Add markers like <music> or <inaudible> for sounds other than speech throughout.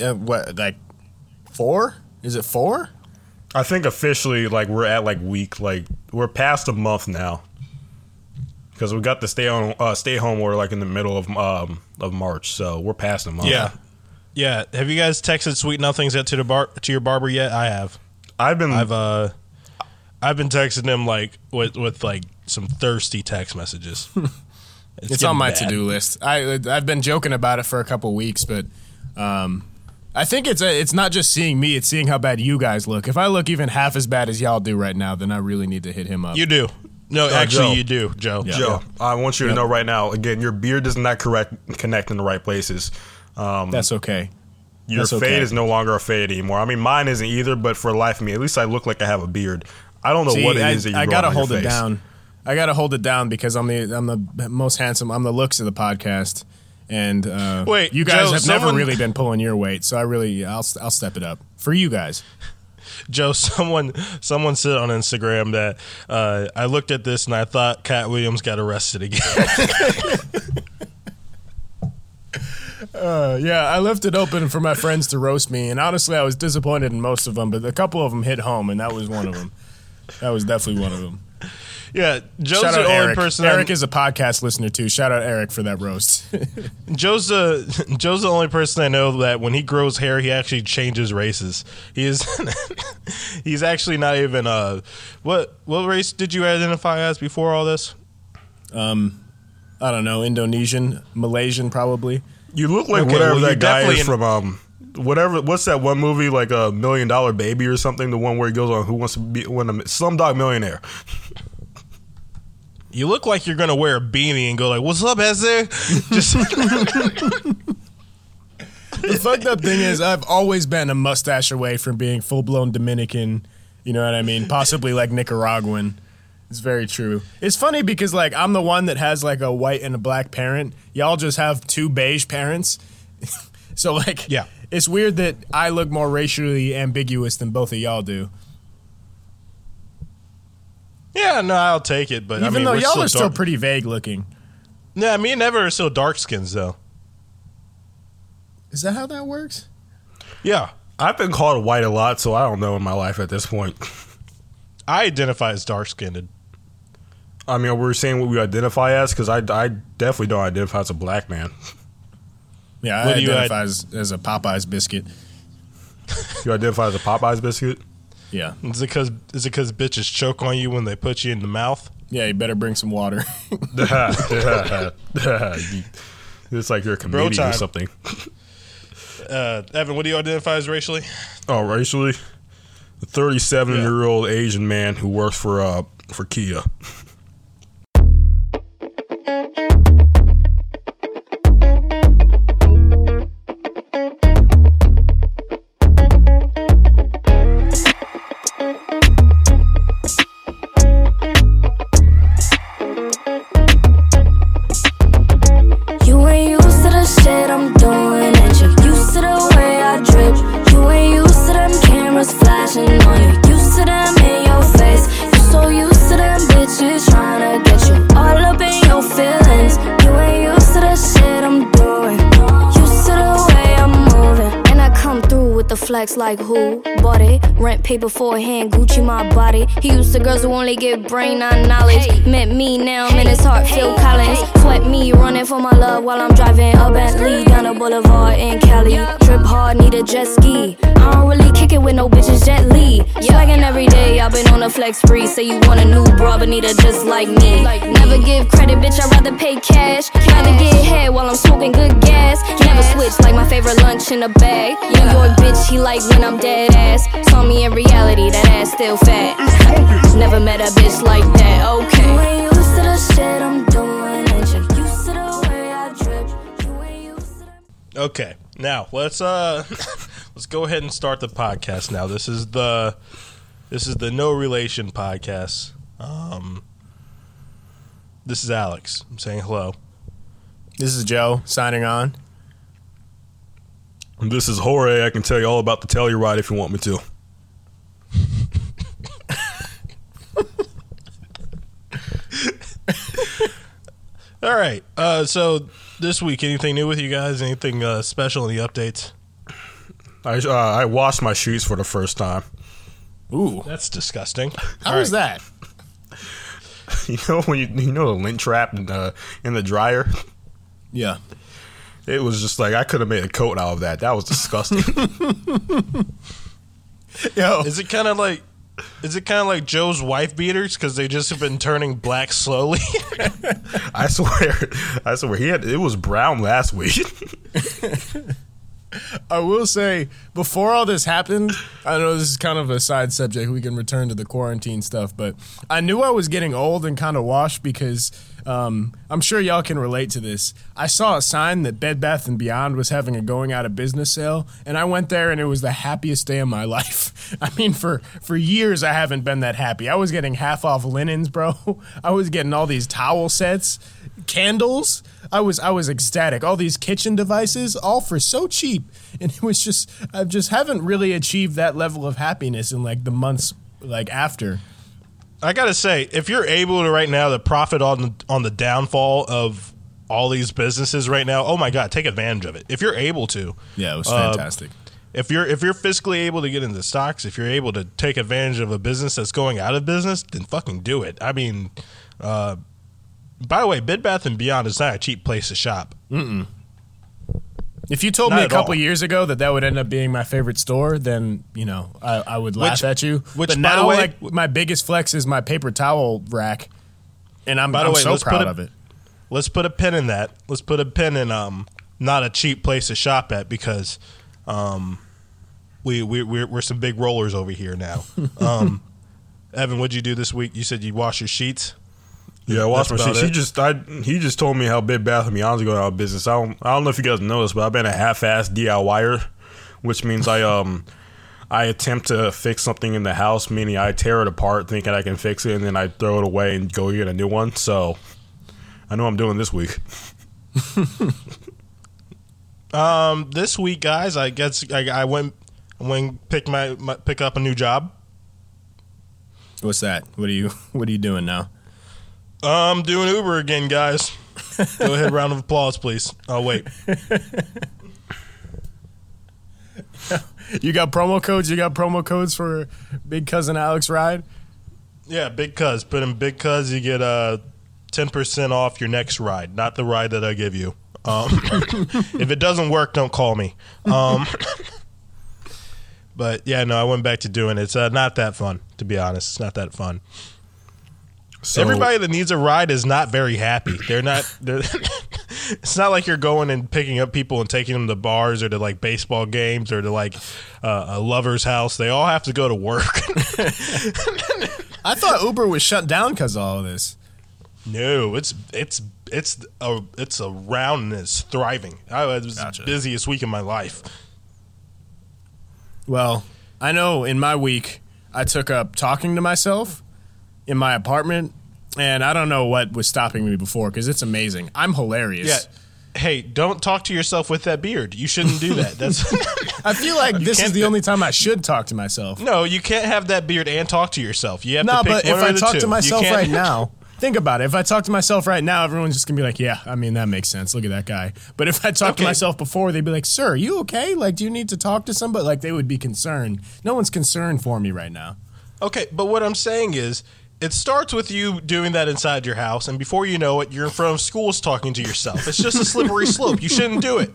uh, what like four? Is it four? I think officially, like we're at like week, like we're past a month now, because we got the stay on uh, stay home order like in the middle of um of March, so we're past a month. Yeah. Yeah. Have you guys texted sweet nothings yet to the bar to your barber yet? I have. I've been I've uh I've been texting him like with with like some thirsty text messages. <laughs> It's, getting on my to do list. I I've been joking about it for a couple weeks, but um, I think it's a, it's not just seeing me; it's seeing how bad you guys look. If I look even half as bad as y'all do right now, then I really need to hit him up. You do. No, actually Joe. you do, Joe. Joe. I want you to know right now. Again, your beard does not correct connect in the right places. Um, That's okay. your that's fade okay. is no longer a fade anymore. I mean, mine isn't either. But for life of me, at least I look like I have a beard. I don't know See, what it I, is that you I gotta hold it face. down. I gotta hold it down because I'm the I'm the most handsome. I'm the looks of the podcast, and uh, Wait, you guys Joe, have never really been pulling your weight, so I really I'll I'll step it up for you guys. Joe, someone someone said on Instagram that uh, I looked at this and I thought Katt Williams got arrested again. <laughs> Uh, yeah, I left it open for my friends to roast me, and honestly, I was disappointed in most of them, but a couple of them hit home, and that was one of them. That was definitely one of them. Yeah, Joe's Shout the only Eric. person. Eric I, is a podcast listener too. Shout out Eric for that roast. <laughs> Joe's the <laughs> Joe's the only person I know that when he grows hair, he actually changes races. He is <laughs> he's actually not even uh what what race did you identify as before all this? Um, I don't know, Indonesian, Malaysian, probably. You look like Okay, whatever well, that guy is in- from um whatever what's that one movie like a million dollar baby or something the one where he goes on who wants to be win a Slumdog Millionaire. <laughs> You look like you're gonna wear a beanie and go like, "What's up, Ezra?" <laughs> Just The fucked up thing is, I've always been a mustache away from being full blown Dominican. You know what I mean? Possibly like Nicaraguan. It's very true. It's funny because like I'm the one that has like a white and a black parent. Y'all just have two beige parents. <laughs> so like, Yeah. It's weird that I look more racially ambiguous than both of y'all do. yeah, no, I'll take it. But Even I mean, though we're y'all still are still dark- pretty vague looking. Yeah, me and Ever are still dark skins though. Is that how that works? Yeah, I've been called white a lot, so I don't know in my life at this point. I identify as dark skinned. I mean, we're saying what we identify as because I, I definitely don't identify as a black man. Yeah, I What do you identify as, as a Popeyes biscuit. You identify as a Popeyes biscuit. Yeah. Is it because is it because bitches choke on you when they put you in the mouth? Yeah, you better bring some water. <laughs> <laughs> <laughs> it's like you're a comedian or something. Uh, Evan, what do you identify as racially? Oh, racially, a 37 year old Asian man who works for uh for Kia. Flex like who bought it? Rent paid beforehand, Gucci my body. He used to girls who only get brain, not knowledge. Met me now, in his heart, Phil Collins. Sweat me, running for my love while I'm driving a Bentley down the boulevard in Cali. Trip hard, need a jet ski. I don't really kick it with no bitches, Jet Li. Swaggin' every day, I've been on a flex spree. Say you want a new bra, but need a just like me. Like Never give credit, bitch, I'd rather pay cash. Rather get head while I'm smoking good gas. Never switch like my favorite lunch in a bag. New York bitch, he like when I'm dead ass. Saw me in reality, that ass still fat. Never met a bitch like that, okay. You ain't used to the shit I'm doing, and you used to the way I drip. You ain't used to the Okay, now let's uh <laughs> let's go ahead and start the podcast. Now this is the this is the no relation podcast. Um, this is Alex. I'm saying hello. this is Joe signing on. And this is Jorge. I can tell you all about the Telluride if you want me to. <laughs> All right. Uh, so this week, anything new with you guys? Anything uh, special? Any updates? I uh, I washed my shoes for the first time. Ooh, That's disgusting. how was that? <laughs> You know when you you know the lint trap in the in the dryer. Yeah. It was just like I could have made a coat out of that. That was disgusting. <laughs> Yo, Is it kind of like? Is it kind of like Joe's wife beaters because they just have been turning black slowly? <laughs> I swear, I swear he had it was brown last week. <laughs> I will say, before all this happened, I know this is kind of a side subject. We can return to the quarantine stuff, but I knew I was getting old and kind of washed because um, I'm sure y'all can relate to this. I saw a sign that Bed Bath and Beyond was having a going out of business sale, and I went there, and it was the happiest day of my <laughs> life. I mean, for for years I haven't been that happy. I was getting half off linens, bro. <laughs> I was getting all these towel sets, candles. I was I was ecstatic. All these kitchen devices, all for so cheap, and it was just I just haven't really achieved that level of happiness in like the months like after. I gotta say, if you're able to right now to profit on the, on the downfall of all these businesses right now, oh my god, take advantage of it. If you're able to, Yeah, it was Uh, fantastic. if you're if you're fiscally able to get into stocks, if you're able to take advantage of a business that's going out of business, then fucking do it. I mean, uh, by the way, Bed Bath and Beyond is not a cheap place to shop. If you told not me a couple all. years ago that that would end up being my favorite store, then you know I, I would laugh Which- at you. which, but now, way- like my biggest flex is my paper towel rack, and I'm, By the I'm way, so proud a- of it. Let's put a pin in that. Let's put a pin in um not a cheap place to shop at because um we we we're, we're some big rollers over here now. <laughs> Um, Evan, what'd you do this week? You said you wash your sheets. Yeah, watch That's my about shit. He just I he just told me how Bed Bath and Beyond's going out of business. I don't I don't know if you guys noticed, but I've been a half-ass DIYer, which means I um I attempt to fix something in the house, meaning I tear it apart thinking I can fix it, and then I throw it away and go get a new one. So I know I'm doing this week. <laughs> Um, this week, guys, I guess I, I went I went pick my, my pick up a new job. What's that? What are you <laughs> What are you doing now? I'm doing Uber again, guys. Go ahead, round of applause, please. Oh wait, You got promo codes. You got promo codes for Big Cousin Alex ride. yeah, Big Cuz. Put in Big Cuz, you get uh ten percent off your next ride, not the ride that I give you. Um, <laughs> if it doesn't work, don't call me. Um, <laughs> but yeah, no, I went back to doing it. It's uh, not that fun, to be honest. It's not that fun. So Everybody that needs a ride is not very happy. They're not. They're, <laughs> it's not like you're going and picking up people and taking them to bars or to like baseball games or to like uh, a lover's house. They all have to go to work. <laughs> I thought Uber was shut down because of all of this. no, it's it's it's a it's around and it's thriving. I it was Gotcha. the busiest week in my life. Well, I know in my week I took up talking to myself in my apartment, and I don't know what was stopping me before because it's amazing. I'm hilarious. Yeah. Hey, don't talk to yourself with that beard. You shouldn't do that. That's <laughs> I feel like this is the only time I should talk to myself. no. You can't have that beard and talk to yourself. You have No, to pick but if I talk two. to myself right <laughs> now, think about it. If I talk to myself right now, everyone's just gonna be like, "Yeah, I mean that makes sense. Look at that guy." But if I talk to myself before, they'd be like, "Sir, are you okay? Like, do you need to talk to somebody?" Like, they would be concerned. No one's concerned for me right now. Okay, but what I'm saying is, it starts with you doing that inside your house, and before you know it, you're in front of schools talking to yourself. It's just a slippery <laughs> slope. You shouldn't do it.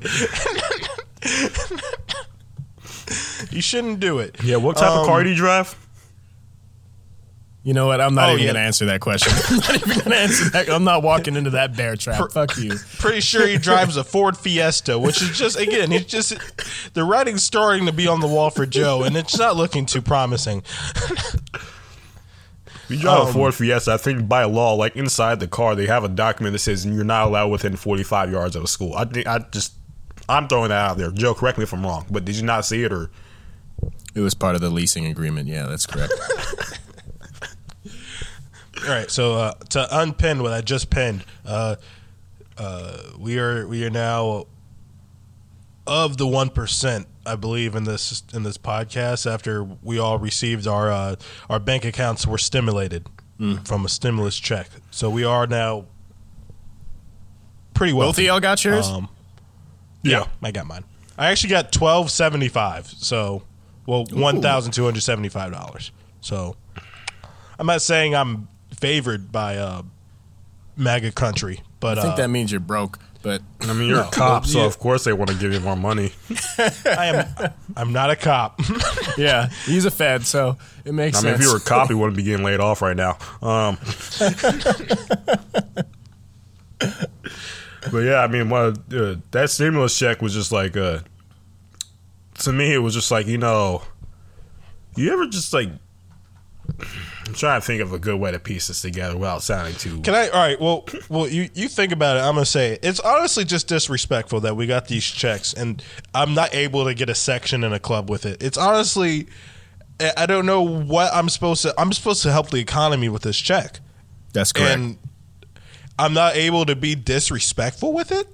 you shouldn't do it. yeah, what type of car um, do you drive? You know what? I'm not Oh, even yeah. gonna answer that question. <laughs> I'm not even gonna answer that. I'm not walking into that bear trap. Fuck you. <laughs> Pretty sure he drives a Ford Fiesta, which is just again, it's just the writing's starting to be on the wall for Joe, and it's not looking too promising. If you drive a Ford Fiesta, I think by law, like inside the car, they have a document that says you're not allowed within 45 yards of a school. I think I just I'm throwing that out there. Joe, correct me if I'm wrong, but did you not see it or? It was part of the leasing agreement. Yeah, that's correct. <laughs> All right, so uh, to unpin what I just pinned, uh, uh, we are we are now of the one percent, I believe, in this in this podcast. After we all received our uh, our bank accounts were stimulated from a stimulus check, so we are now pretty Both wealthy. of y'all got yours. Um, yeah, I got mine. I actually got twelve seventy five. So, well, one thousand two hundred seventy five dollars. So, I'm not saying I'm favored by uh, MAGA country, but I think uh, that means you're broke. But I mean, you're No, a <laughs> cop, so yeah. of course they want to give you more money. <laughs> I am. I'm not a cop. <laughs> yeah, he's a Fed, so it makes sense. I mean, sense. if you were a cop, you wouldn't be getting laid off right now. Um, but yeah, I mean, what, uh, that stimulus check was just like, uh, to me, it was just like, you know, you ever just like, I'm trying to think of a good way to piece this together without sounding too. Can I? All right. Well, well, you you think about it. I'm gonna say it. it's honestly just disrespectful that we got these checks and I'm not able to get a section in a club with it. It's honestly, I I don't know what I'm supposed to. I'm supposed to help the economy with this check, That's correct. and I'm not able to be disrespectful with it.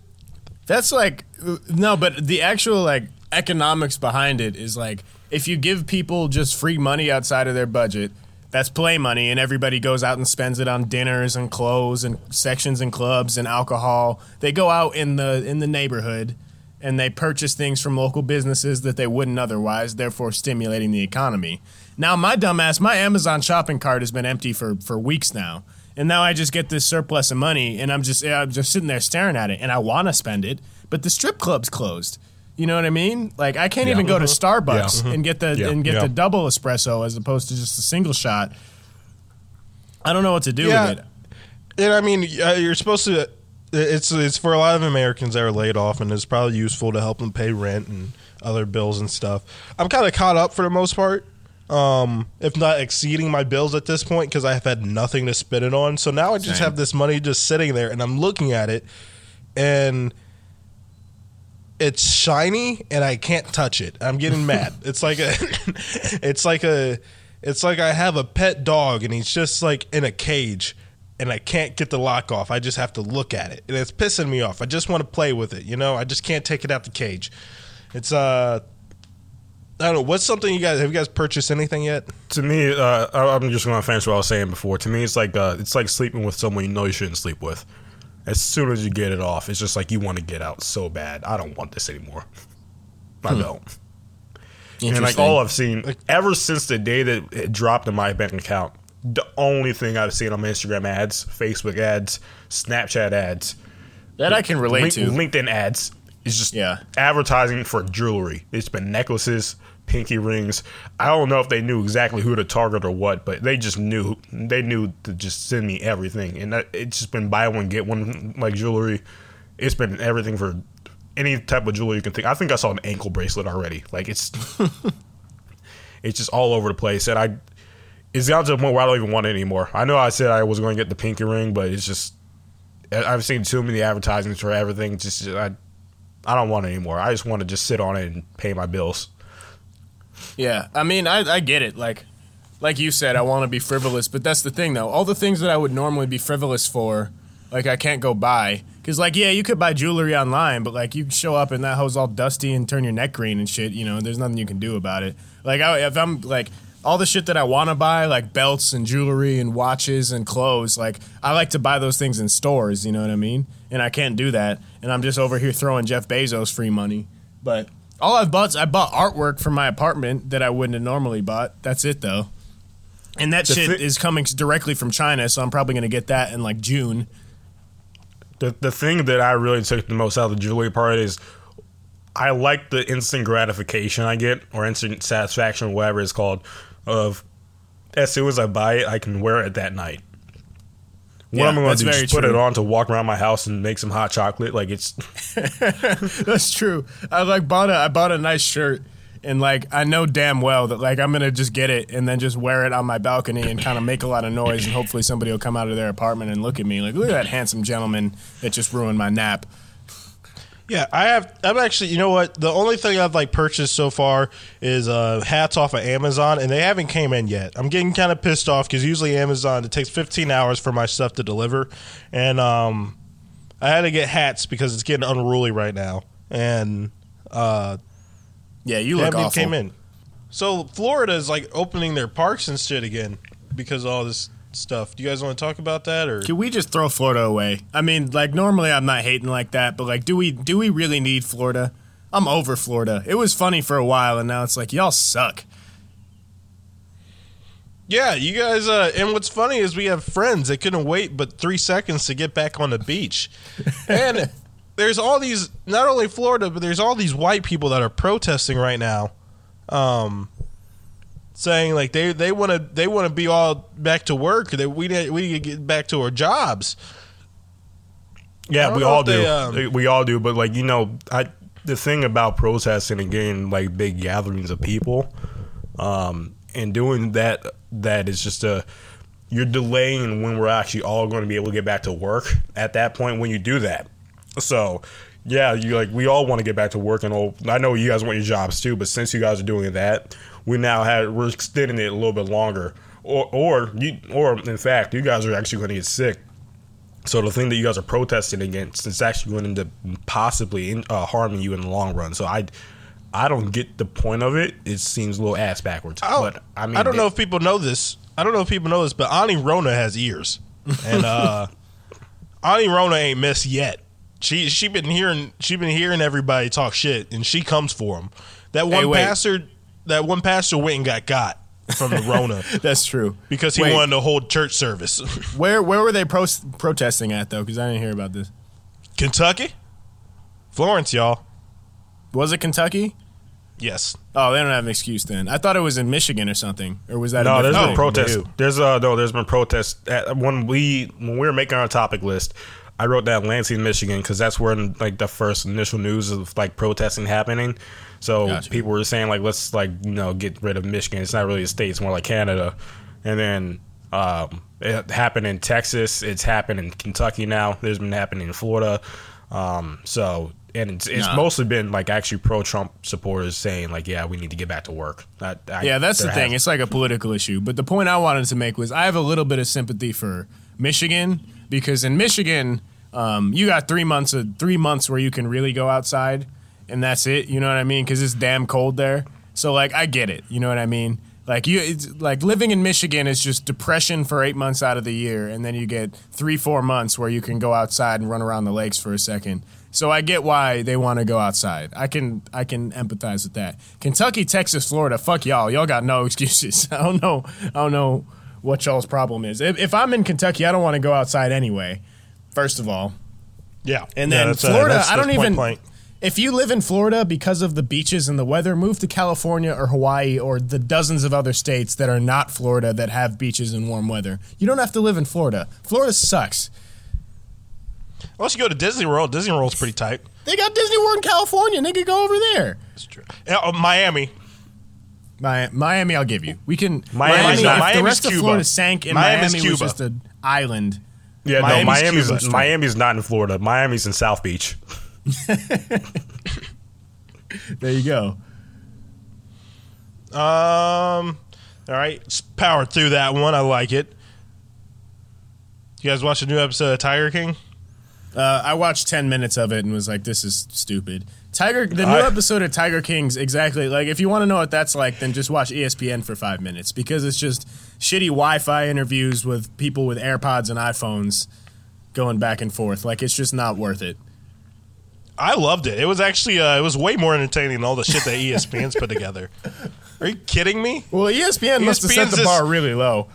That's like no, but the actual like economics behind it is like if you give people just free money outside of their budget, that's play money, and everybody goes out and spends it on dinners and clothes and sections and clubs and alcohol. They go out in the in the neighborhood and they purchase things from local businesses that they wouldn't otherwise, therefore stimulating the economy. Now, my dumbass, my Amazon shopping cart has been empty for for weeks now. And now I just get this surplus of money, and I'm just I'm just sitting there staring at it, and I want to spend it, but the strip club's closed. You know what I mean? Like I can't even go to Starbucks and get the Yeah. and get Yeah. the double espresso as opposed to just a single shot. I don't know what to do Yeah. with it. And I mean, uh, you're supposed to. It's it's for a lot of Americans that are laid off, and it's probably useful to help them pay rent and other bills and stuff. I'm kind of caught up for the most part, um, if not exceeding my bills at this point because I have had nothing to spend it on. So now I just Same. have this money just sitting there, and I'm looking at it, and it's shiny, and I can't touch it. I'm getting mad. <laughs> It's like a, <laughs> it's like a, it's like I have a pet dog, and he's just like in a cage and I can't get the lock off. I just have to look at it, and it's pissing me off. I just want to play with it, you know. I just can't take it out the cage. It's uh, I don't know. What's something you guys have you guys purchased anything yet? to me, uh, I- I'm just going to finish what I was saying before. To me, it's like uh, it's like sleeping with someone you know you shouldn't sleep with. As soon as you get it off, it's just like you want to get out so bad. I don't want this anymore. I hmm. don't. And like all I've seen, like ever since the day that it dropped in my bank account, the only thing I've seen on my Instagram ads, Facebook ads, Snapchat ads, that I can relate Link- to. LinkedIn ads is just Yeah. advertising for jewelry. It's been necklaces, pinky rings. I don't know if they knew exactly who to target or what, but they just knew. They knew to just send me everything, and that, it's just been buy one get one like jewelry. It's been everything for any type of jewelry you can think. I think I saw an ankle bracelet already. Like it's <laughs> it's just all over the place, and I it's down to the point where I don't even want it anymore. I know I said I was going to get the pinky ring, but it's just I've seen too many advertisements for everything. Just I, I don't want it anymore. I just want to just sit on it and pay my bills. Yeah, I mean, I, I get it. Like, like you said, I want to be frivolous, but that's the thing, though. All the things that I would normally be frivolous for, like, I can't go buy. Because, like, yeah, you could buy jewelry online, but, like, you show up and that hoe's all dusty and turn your neck green and shit, you know, there's nothing you can do about it. Like, I, if I'm, like, all the shit that I want to buy, like belts and jewelry and watches and clothes, like, I like to buy those things in stores, you know what I mean? And I can't do that. And I'm just over here throwing Jeff Bezos free money. But all I've bought, is I bought artwork for my apartment that I wouldn't have normally bought. That's it though. And that The shit thi- is coming directly from China, so I'm probably going to get that in like June. The the thing that I really took the most out of the jewelry part is I like the instant gratification I get or instant satisfaction, whatever it's called. Of as soon as I buy it, I can wear it that night. What Yeah, am I going to do? Just put it on to walk around my house and make some hot chocolate? Like it's <laughs> That's true. I like bought a I bought a nice shirt and like I know damn well that like I'm gonna just get it and then just wear it on my balcony and kind of make a lot of noise and hopefully somebody will come out of their apartment and look at me like look at that handsome gentleman that just ruined my nap. Yeah, I have. I'm actually. You know what? The only thing I've like purchased so far is uh, hats off of Amazon, and they haven't came in yet. I'm getting kind of pissed off because usually Amazon it takes 15 hours for my stuff to deliver, and um, I had to get hats because it's getting unruly right now, and uh, Yeah, you look awful. came in. So Florida is like opening their parks and shit again because of all this stuff. Do you guys want to talk about that or? Can we just throw Florida away? I mean, like normally I'm not hating like that, but like, do we do we really need Florida? I'm over Florida. It was funny for a while, and now it's like y'all suck. Yeah, you guys. Uh, and what's funny is we have friends that couldn't wait but three seconds to get back on the beach, <laughs> and there's all these. Not only Florida, but there's all these white people that are protesting right now, um, saying like they they want to they want to be all back to work. That we need we need to get back to our jobs. Yeah, we all do. they, um, we all do. But like you know, I the thing about protesting and getting like big gatherings of people, um, and doing that that is just a you're delaying when we're actually all going to be able to get back to work at that point when you do that. So. Yeah, you like we all want to get back to work, and all, I know you guys want your jobs too. But since you guys are doing that, we now have we're extending it a little bit longer, or or you or in fact, you guys are actually going to get sick so the thing that you guys are protesting against is actually going to possibly in, uh, harming you in the long run. So I, I don't get the point of it. It seems a little ass backwards. Oh, but I mean, I don't they- know if people know this. I don't know if people know this, but Auntie Rona has ears, and uh, <laughs> Auntie Rona ain't missed yet. She she been hearing she been hearing everybody talk shit, and she comes for them. That one wait. pastor, that one pastor went and got got from the Rona <laughs> That's true. because he Wait, wanted to hold church service. <laughs> Where where were they pro- protesting at though? Because I didn't hear about this. Kentucky, Florence, y'all. Was it Kentucky? Yes, Oh, they don't have an excuse then. I thought it was in Michigan or something, or was that? a No, there's different been thing? protests. There's uh no, there's been protests at, when we when we were making our topic list. I wrote down Lansing, Michigan, because that's where like the first initial news of like protesting happening. So Gotcha. people were saying like let's like you know get rid of Michigan. It's not really a state; it's more like Canada. And then um, it happened in Texas. It's happened in Kentucky now. There's been happening in Florida. Um, so and it's, it's Nah. mostly been like actually pro-Trump supporters saying like yeah we need to get back to work. I, I, Yeah, that's the thing. has- It's like a political issue. But the point I wanted to make was I have a little bit of sympathy for Michigan because in Michigan, um, you got three months of three months where you can really go outside, and that's it. You know what I mean? Because it's damn cold there. So like, I get it. You know what I mean? Like you, it's like living in Michigan is just depression for eight months out of the year, and then you get three, four months where you can go outside and run around the lakes for a second. So I get why they want to go outside. I can I can empathize with that. Kentucky, Texas, Florida, fuck y'all. Y'all got no <laughs> excuses. I don't know. I don't know what y'all's problem is. If, if I'm in Kentucky, I don't want to go outside anyway. First of all, yeah, and Yeah, then that's, uh, Florida, that's- I don't that's point even. If you live in Florida because of the beaches and the weather, move to California or Hawaii or the dozens of other states that are not Florida that have beaches and warm weather. You don't have to live in Florida. Florida sucks. Unless you go to Disney World, Disney World's pretty tight. They got Disney World in California. They could go over there. That's true. Yeah, uh, Miami, Mi- Miami, I'll give you. We can. Miami's Miami, not- if the Miami's rest of Florida sank and Miami's Miami was Cuba. just an island. Yeah, Miami's no, Miami's Cuba. Miami's not in Florida. Miami's in South Beach. <laughs> There you go. Um, all right, s- power through that one. I like it. You guys watch a new episode of Tiger King? Uh, I watched ten minutes of it and was like, "This is stupid." Tiger, the new I- episode of Tiger King's exactly like. If you want to know what that's like, then just watch ESPN for five minutes because it's just shitty Wi-Fi interviews with people with AirPods and iPhones going back and forth. Like it's just not worth it. I loved it. It was actually uh, it was way more entertaining than all the shit that ESPN's put together. Are you kidding me? Well, ESPN must have set the bar really low.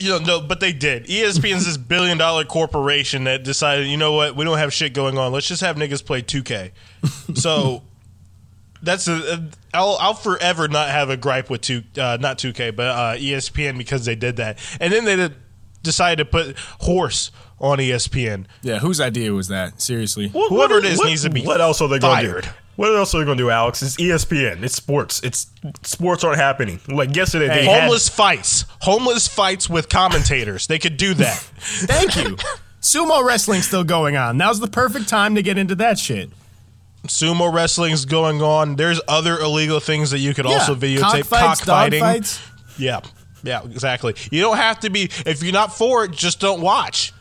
You know, no, but they did. ESPN's this billion dollar corporation that decided, you know what, we don't have shit going on. Let's just have niggas play 2K. So that's a, a I'll I'll forever not have a gripe with two uh, not 2K, but uh, ESPN because they did that. And then they did, decided to put horse on ESPN. Yeah, whose idea was that? Seriously. Whoever it is what, needs to be What else are they going to fired. do? What else are they going to do, Alex? It's ESPN. It's sports. It's sports aren't happening. Like yesterday, they had- Homeless fights. Homeless fights with commentators. They could do that. <laughs> Thank you. Sumo wrestling's still going on. Now's the perfect time to get into that shit. Sumo wrestling's going on. There's other illegal things that you could also videotape. Cockfighting. dogfights. Yeah. Yeah, exactly. You don't have to be if you're not for it, just don't watch.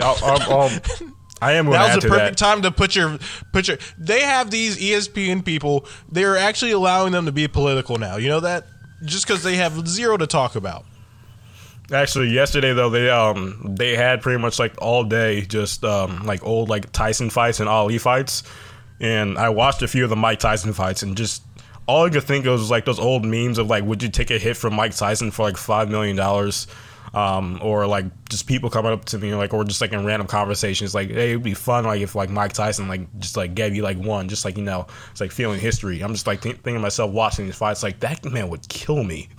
I'll, I'll, I'll, I am going to Now's the perfect that. time to put your put your they have these ESPN people, they're actually allowing them to be political now. You know that? Just because they have zero to talk about. Actually, yesterday though, they um they had pretty much like all day just um like old like Tyson fights and Ali fights, and I watched a few of the Mike Tyson fights, and just all I could think of was like those old memes of like, would you take a hit from Mike Tyson for like five million dollars? Um, or like just people coming up to me like or just like in random conversations like hey it'd be fun like if like Mike Tyson like just like gave you like one just like you know it's like feeling history. I'm just like th- thinking myself watching these fights like that man would kill me. <laughs>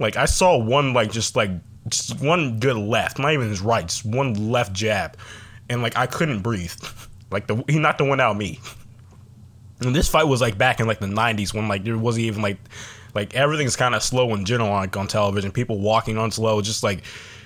Like I saw one like just like just one good left not even his right just one left jab. And like I couldn't breathe. <laughs> Like the he knocked the one out me <laughs> and this fight was like back in like the 90s when like there wasn't even like like everything's kind of slow in general like on television. People walking on slow just like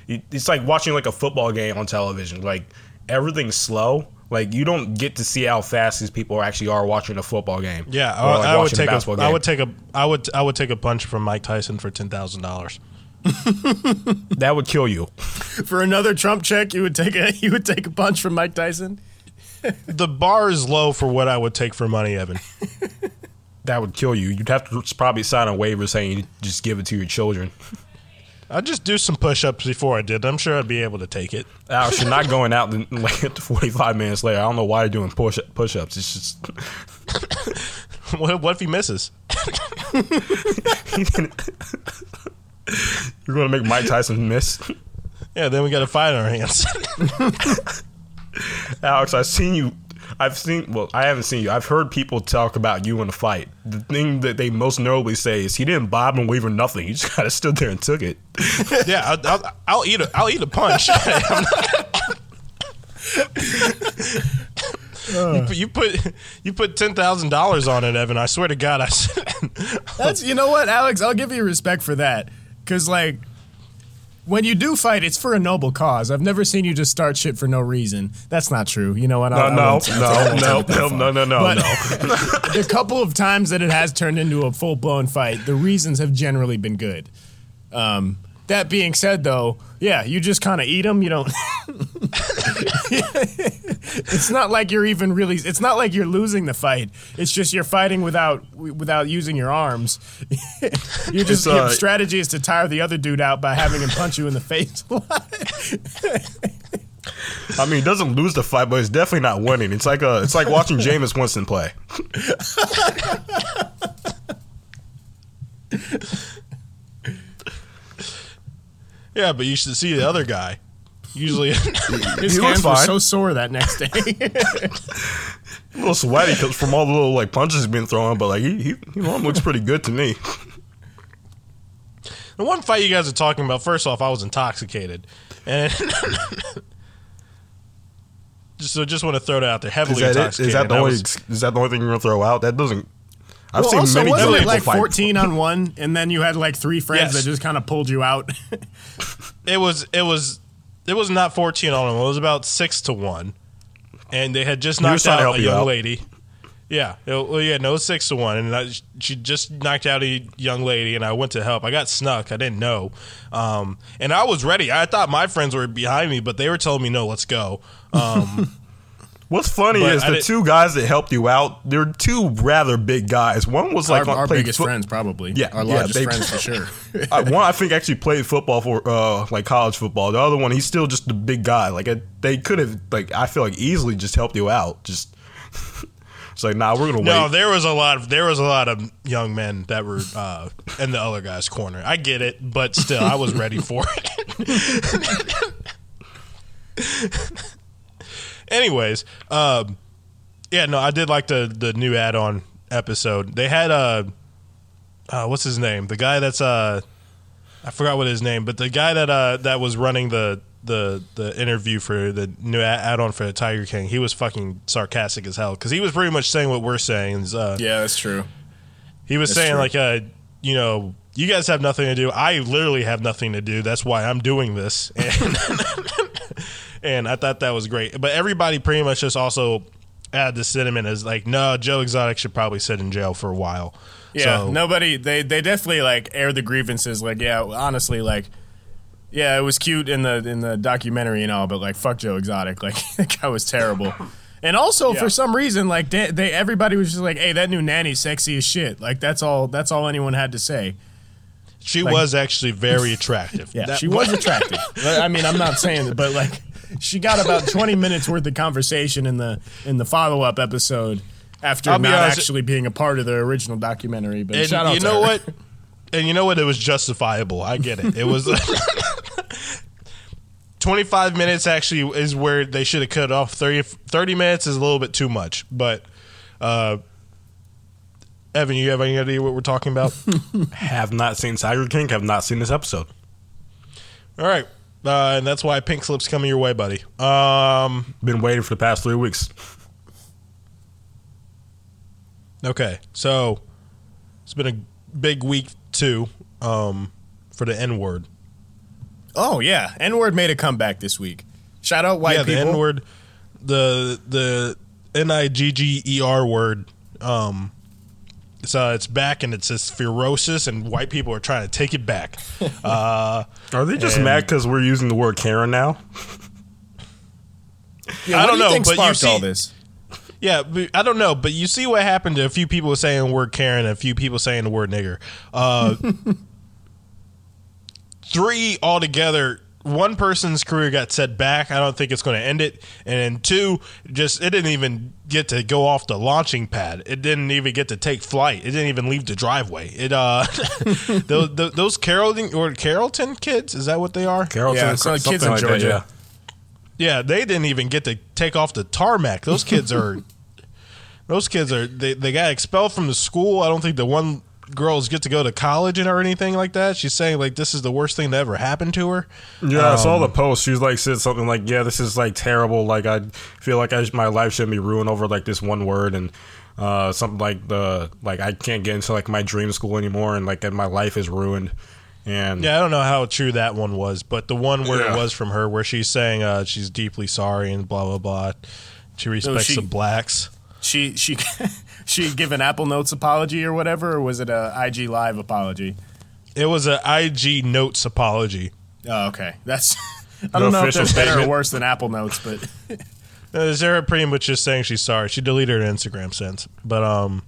it's like watching like a football game on television. Like everything's slow. Like you don't get to see how fast these people actually are watching a football game Yeah, Or, I, like, I would take a, basketball I would take a I would I would take a punch from Mike Tyson for ten thousand dollars. that would kill you. <laughs> For another Trump check, you would take a you would take a punch from Mike Tyson. The bar is low for what I would take for money, Evan. <laughs> that would kill you you'd have to probably sign a waiver saying you just give it to your children I'd just do some push-ups before I did. I'm sure I'd be able to take it. Alex, you're not going out <laughs> like 45 minutes later. I don't know why you're doing push push ups. It's just <laughs> What, what if he misses? you're going to make Mike Tyson miss. Yeah, then we got a fight on our hands. Alex, I've seen you. I've seen. Well, I haven't seen you. I've heard people talk about you in the fight. The thing that they most notably say is he didn't bob and weave or nothing. He just <laughs> kind of stood there and took it. <laughs> yeah, I'll, I'll, I'll eat a I'll eat a punch. <laughs> Uh. you, put, you put you put ten thousand dollars on it, Evan. I swear to God, I said. That's you know what, Alex. I'll give you respect for that because like when you do fight, it's for a noble cause. I've never seen you just start shit for no reason. That's not true. You know what? No, I- no, I no, no, <laughs> no, no, no, no, But no. <laughs> the couple of times that it has turned into a full blown fight, the reasons have generally been good. Um, that being said, though, yeah, you just kind of eat them. You don't. <laughs> it's not like you're even really. It's not like you're losing the fight. It's just you're fighting without without using your arms. <laughs> you just uh, your strategy is to tire the other dude out by having him punch you in the face. <laughs> I mean, he doesn't lose the fight, but it's definitely not winning. It's like a, it's like watching Jameis Winston play. Yeah, but you should see the other guy. Usually, <laughs> His He hands were fine. so sore that next day. <laughs> A little sweaty 'cause from all the little like punches he's been throwing, but like he, he, he looks pretty good to me. <laughs> the one fight you guys are talking about. First off, I was intoxicated, and just so just want to throw that out there. Heavily that intoxicated. Is that the only? was- Is that the only thing you're gonna throw out? That doesn't. I've well, seen also, many wasn't it like fight. 14 on one, and then you had like three friends Yes. that just kind of pulled you out? <laughs> it was it was it was not 14 on them. It was about 6 to 1. And they had just knocked out a you young out. lady. Yeah. It, well, yeah, no, 6 to 1 and I, she just knocked out a young lady and I went to help. I got snuck. I didn't know. Um, and I was ready. I thought my friends were behind me, but they were telling me no, let's go. Um, <laughs> What's funny But is I the did- two guys that helped you out. They're two rather big guys. One was like our our biggest foot- friends, probably. Yeah, our yeah, largest they- friends for <laughs> sure. Uh, one I think actually played football for uh, like college football. The other one, he's still just a big guy. Like I, they could have like I feel like easily just helped you out. Just <laughs> it's like nah, we're gonna no, wait. there was a lot of there was a lot of young men that were uh, in the other guy's corner. I get it, but still I was ready for it. <laughs> Anyways, um, yeah, no, I did like the the new add-on episode. They had uh, uh what's his name? The guy that's uh I forgot what his name, but the guy that uh that was running the the the interview for the new add-on for the Tiger King, he was fucking sarcastic as hell because he was pretty much saying what we're saying. is, Uh, yeah, that's true. he was That's saying true. like, uh, you know, you guys have nothing to do. I literally have nothing to do. That's why I'm doing this. <laughs> And, and I thought that was great. But everybody pretty much just also add the sentiment as like, no, Joe Exotic should probably sit in jail for a while. Yeah, So- nobody. They they definitely like air the grievances. Like, yeah, honestly, like, yeah, it was cute in the in the documentary and all, but like, fuck Joe Exotic. <laughs> Like, that guy was terrible. And also, Yeah. for some reason, like they, they everybody was just like, "Hey, that new nanny's sexy as shit." Like that's all. That's all anyone had to say. She was actually very attractive. <laughs> Yeah, That- she was <laughs> attractive. I mean, I'm not saying that, but like, she got about 20 minutes worth of conversation in the in the follow up episode, after I'll not honest- actually being a part of the original documentary. But And shout out you to know her. what? And you know what? It was justifiable. I get it. It was <laughs> 25 minutes actually is where they should have cut off. 30, 30 minutes is a little bit too much. But, uh, Evan, you have any idea what we're talking about? <laughs> Have not seen Tiger King. Have not seen this episode. All right. Uh, and that's why pink slip's coming your way, buddy. Um, Been waiting for the past three weeks. okay. So it's been a big week, too, um, for the N word. Oh yeah, N word made a comeback this week. Shout out white yeah, the. N word, the the N I G G E R word. Um, it's uh, it's back and it's says ferocious, and white people are trying to take it back. <laughs> Uh, Are they just And- mad because we're using the word Karen now? Yeah, I don't do you know, but you sparked all see- this. yeah, I don't know, but you see what happened to a few people saying the word Karen, and a few people saying the word nigger. Uh, <laughs> three altogether. One person's career got set back. I don't think it's going to end it. And then two, just it didn't even get to go off the launching pad. It didn't even get to take flight. It didn't even leave the driveway. It uh, <laughs> those, those those Carrollton or Carrollton kids is that what they are? Carrollton, Yeah, so kids in like that, Georgia. Yeah, they didn't even get to take off the tarmac. Those kids are <laughs> those kids are they, they got expelled from the school. I don't think the one girls get to go to college and or anything like that. She's saying like this is the worst thing that ever happened to her. Yeah, I saw Um, the post. She's like said something like, "Yeah, this is like terrible. Like I feel like I, my life shouldn't be ruined over like this one word and uh, something like the like I can't get into like my dream school anymore and like and my life is ruined." And Yeah, I don't know how true that one was, but the one where Yeah. it was from her where she's saying uh, she's deeply sorry and blah blah blah. She respects she- the blacks. She she <laughs> she give an Apple Notes apology or whatever, or was it a IG Live apology? It was a IG notes apology. Oh, okay. That's <laughs> I don't know if that's better or worse than Apple Notes, but <laughs> Uh, Zara pretty much just saying she's sorry. She deleted her Instagram since, but um,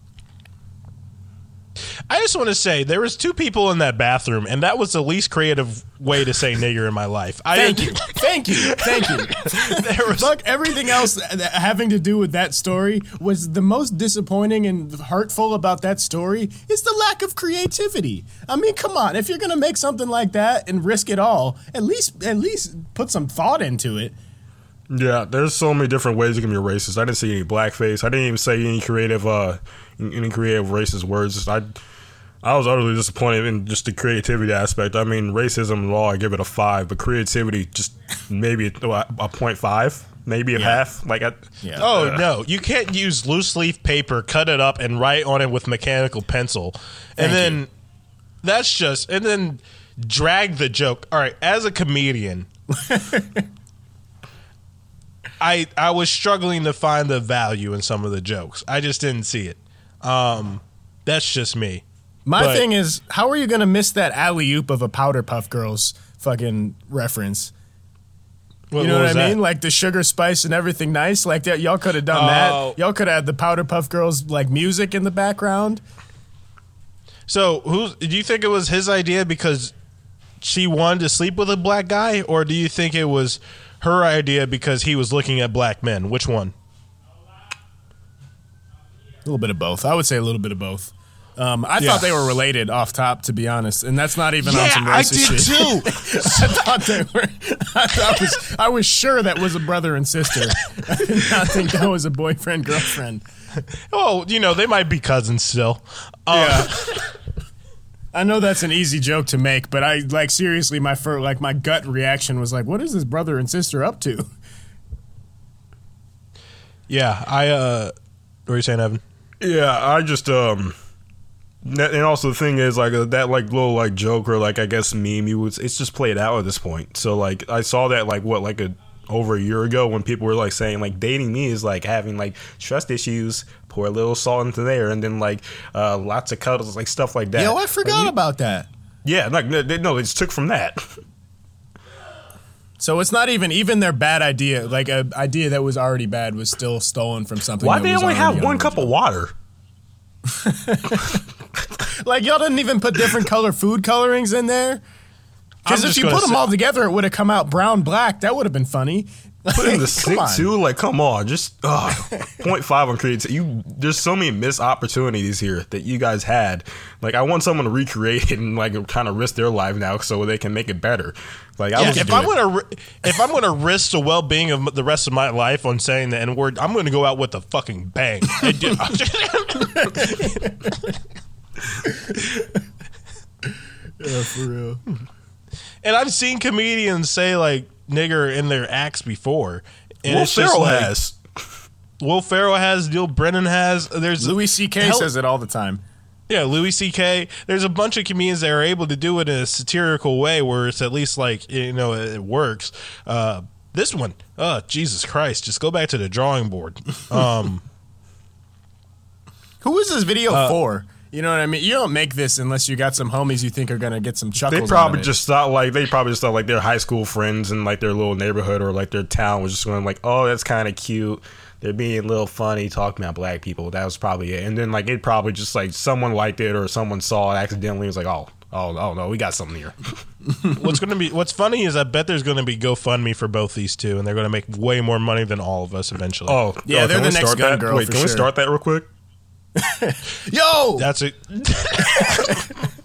I just want to say there was two people in that bathroom, and that was the least creative way to say nigger in my life. I thank you, thank you, thank you. <laughs> There was, Look, everything else having to do with that story was the most disappointing and hurtful about that story is the lack of creativity. I mean, come on, if you're gonna make something like that and risk it all, at least at least put some thought into it. Yeah, there's so many different ways you can be racist. I didn't see any blackface. I didn't even say any creative uh any creative racist words. I I was utterly disappointed in just the creativity aspect. I mean, racism law, I give it a five, but creativity just maybe a, a point five, maybe a Yeah. half. Like I, Yeah. oh no, you can't use loose leaf paper, cut it up, and write on it with mechanical pencil, and Thank then you. that's just and then drag the joke. All right, as a comedian. <laughs> I I was struggling to find the value in some of the jokes. I just didn't see it. Um, that's just me. My But- thing is, how are you gonna miss that alley oop of a Powder Puff Girls fucking reference? What, You know what, was I that? mean? Like the sugar spice and everything nice, like that. Y'all could have done Oh. that. Y'all could have had the Powder Puff Girls like music in the background. So, who do you think it was his idea because she wanted to sleep with a black guy, or do you think it was her idea because he was looking at black men? Which one? A little bit of both. I would say a little bit of both. Um, I Yeah. thought they were related off top, to be honest, and that's not even on some I did shit. too. <laughs> I thought they were. I, thought was, I was sure that was a brother and sister. <laughs> I did not think that was a boyfriend girlfriend. oh, you know they might be cousins still. Uh, <laughs> I know that's an easy joke to make, but I like seriously. My fir- like my gut reaction was like, "What is this brother and sister up to?" <laughs> yeah, I. uh What are you saying, Evan? yeah, I just um. And also the thing is like uh, that like little like joke or like I guess meme you would it's just played out at this point. So like I saw that like what like a over a year ago when people were like saying like dating me is like having like trust issues, pour a little salt into there, and then like uh, lots of cuddles, like stuff like that. Yo, I forgot Like, we- about that. Yeah, like no, they- no, it's took from that. So it's not even even their bad idea. Like a idea that was already bad was still stolen from something. Why they only have one on cup of water? <laughs> Like y'all didn't even put different color food colorings in there. Because if you put them say- all together, it would have come out brown black. That would have been funny. Put in the <laughs> sink on. too. Like, come on, just uh, 0.5 on creativity. You, there's so many missed opportunities here that you guys had. Like, I want someone to recreate it and like kind of risk their life now so they can make it better. Like, I Yeah, was if I'm gonna if I'm gonna risk the well being of the rest of my life on saying the N word, I'm gonna go out with a fucking bang. <laughs> I do- <laughs> Yeah, for real. and I've seen comedians say like nigger in their acts before. And Will Ferrell like- has. Will Ferrell has, Neal Brennan has. There's Louis C.K. Hell- says it all the time. Yeah, Louis C.K. There's a bunch of comedians that are able to do it in a satirical way where it's at least like you know it works. Uh, this one, oh Jesus Christ, just go back to the drawing board. <laughs> Um, Who is this video Uh, for? You know what I mean? You don't make this unless you got some homies you think are gonna get some chuckles. They out probably of it. just thought like they probably just thought like their high school friends in like their little neighborhood or like their town was just going like, oh, that's kind of cute. They're being a little funny talking about black people. That was probably it. And then like it probably just like someone liked it or someone saw it accidentally. It was like, oh, oh, oh no, we got something here. <laughs> what's going to be what's funny is I bet there's going to be GoFundMe for both these two, and they're going to make way more money than all of us eventually. Oh, Yeah, oh, they're can the next start Gun that? Girl Wait, for can we start that real quick? <laughs> Yo! that's it. <laughs>